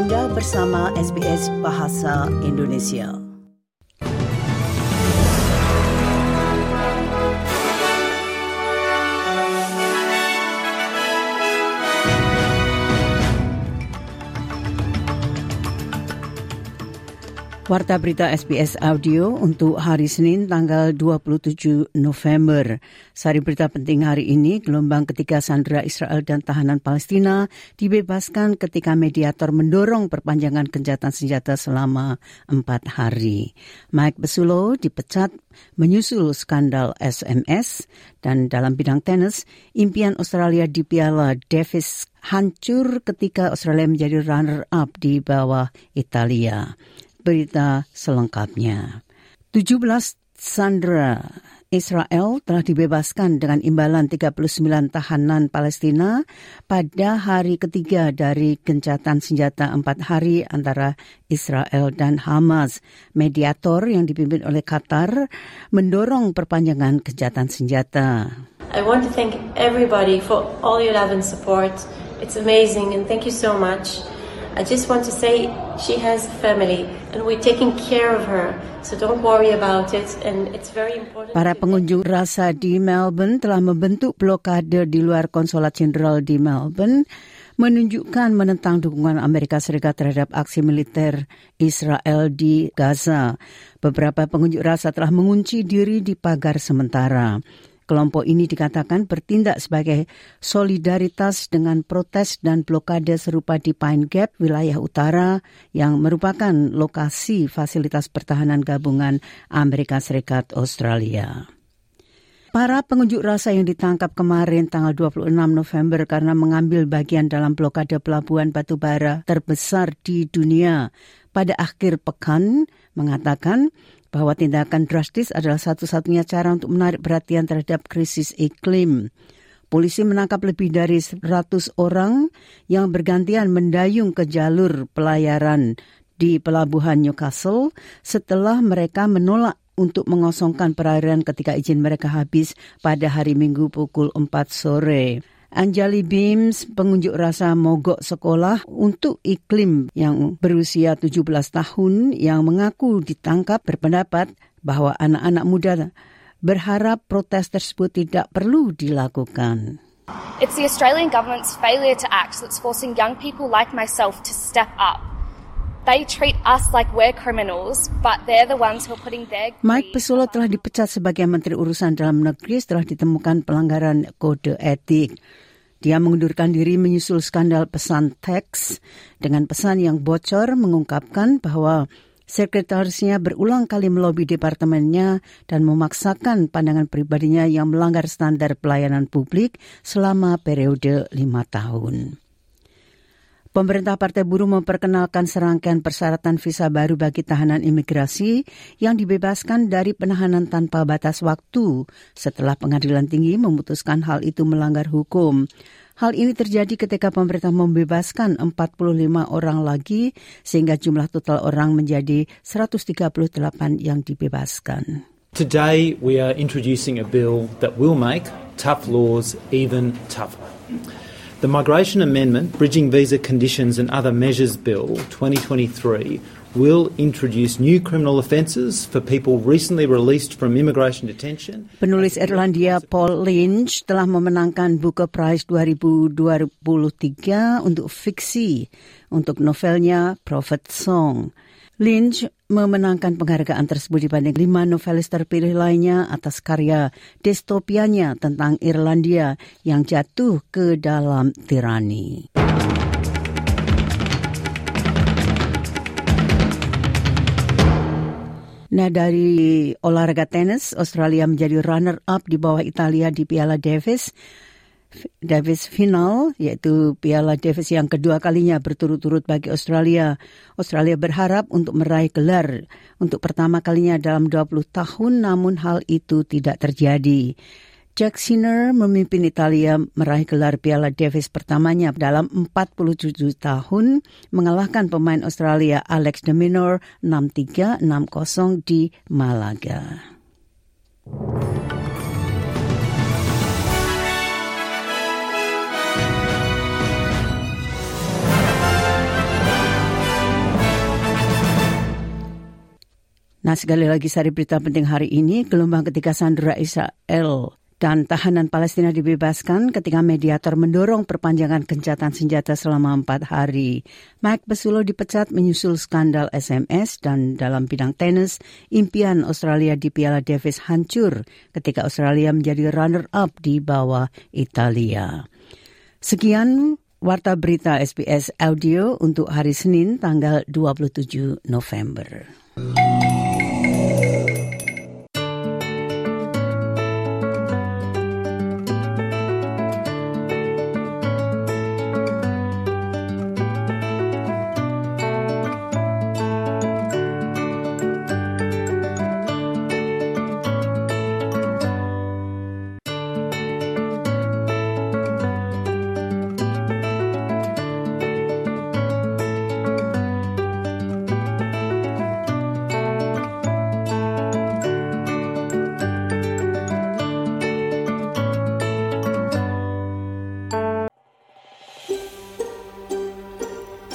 Anda bersama SBS Bahasa Indonesia. Warta berita SBS Audio untuk hari Senin tanggal 27 November. Sari berita penting hari ini, gelombang ketiga Sandra Israel dan tahanan Palestina dibebaskan ketika mediator mendorong perpanjangan kencatan senjata selama empat hari. Mike Besulo dipecat menyusul skandal SMS dan dalam bidang tenis, impian Australia di Piala Davis hancur ketika Australia menjadi runner-up di bawah Italia berita selengkapnya. 17 sandera Israel telah dibebaskan dengan imbalan 39 tahanan Palestina pada hari ketiga dari gencatan senjata empat hari antara Israel dan Hamas. Mediator yang dipimpin oleh Qatar mendorong perpanjangan gencatan senjata. I want to thank everybody for all your love and support. It's amazing and thank you so much. I just want to say she has a family and we're taking care of her. So don't worry about it and it's very important. Para pengunjuk rasa di Melbourne telah membentuk blokade di luar konsulat jenderal di Melbourne menunjukkan menentang dukungan Amerika Serikat terhadap aksi militer Israel di Gaza. Beberapa pengunjuk rasa telah mengunci diri di pagar sementara. Kelompok ini dikatakan bertindak sebagai solidaritas dengan protes dan blokade serupa di Pine Gap, wilayah utara, yang merupakan lokasi fasilitas pertahanan gabungan Amerika Serikat Australia. Para pengunjuk rasa yang ditangkap kemarin tanggal 26 November karena mengambil bagian dalam blokade pelabuhan batubara terbesar di dunia pada akhir pekan mengatakan bahwa tindakan drastis adalah satu-satunya cara untuk menarik perhatian terhadap krisis iklim. Polisi menangkap lebih dari 100 orang yang bergantian mendayung ke jalur pelayaran di pelabuhan Newcastle setelah mereka menolak untuk mengosongkan perairan ketika izin mereka habis pada hari Minggu pukul 4 sore. Anjali Beams, pengunjuk rasa mogok sekolah untuk iklim yang berusia 17 tahun yang mengaku ditangkap berpendapat bahwa anak-anak muda berharap protes tersebut tidak perlu dilakukan. It's the Australian government's failure to act that's forcing young people like myself to step up. Mike Pesulo telah dipecat sebagai Menteri Urusan Dalam Negeri setelah ditemukan pelanggaran kode etik. Dia mengundurkan diri menyusul skandal pesan teks dengan pesan yang bocor mengungkapkan bahwa sekretarisnya berulang kali melobi departemennya dan memaksakan pandangan pribadinya yang melanggar standar pelayanan publik selama periode lima tahun. Pemerintah Partai Buruh memperkenalkan serangkaian persyaratan visa baru bagi tahanan imigrasi yang dibebaskan dari penahanan tanpa batas waktu setelah pengadilan tinggi memutuskan hal itu melanggar hukum. Hal ini terjadi ketika pemerintah membebaskan 45 orang lagi sehingga jumlah total orang menjadi 138 yang dibebaskan. Today we are introducing a bill that will make tough laws even tougher. The Migration Amendment, Bridging Visa Conditions and Other Measures Bill 2023 will introduce new criminal offences for people recently released from immigration detention. Penulis Irlandia Paul Lynch telah memenangkan Booker Prize 2023 untuk fiksi untuk novelnya Prophet Song. Lynch memenangkan penghargaan tersebut dibanding lima novelis terpilih lainnya atas karya distopianya tentang Irlandia yang jatuh ke dalam tirani. Nah dari olahraga tenis, Australia menjadi runner-up di bawah Italia di Piala Davis Davis final yaitu Piala Davis yang kedua kalinya berturut-turut bagi Australia. Australia berharap untuk meraih gelar untuk pertama kalinya dalam 20 tahun namun hal itu tidak terjadi. Jack Sinner memimpin Italia meraih gelar Piala Davis pertamanya dalam 47 tahun mengalahkan pemain Australia Alex de Minaur 6-3 6-0 di Malaga. Nah, sekali lagi sari berita penting hari ini, gelombang ketiga Sandra Israel dan tahanan Palestina dibebaskan ketika mediator mendorong perpanjangan gencatan senjata selama empat hari. Mike Pesulo dipecat menyusul skandal SMS dan dalam bidang tenis, impian Australia di Piala Davis hancur ketika Australia menjadi runner-up di bawah Italia. Sekian Warta Berita SBS Audio untuk hari Senin tanggal 27 November.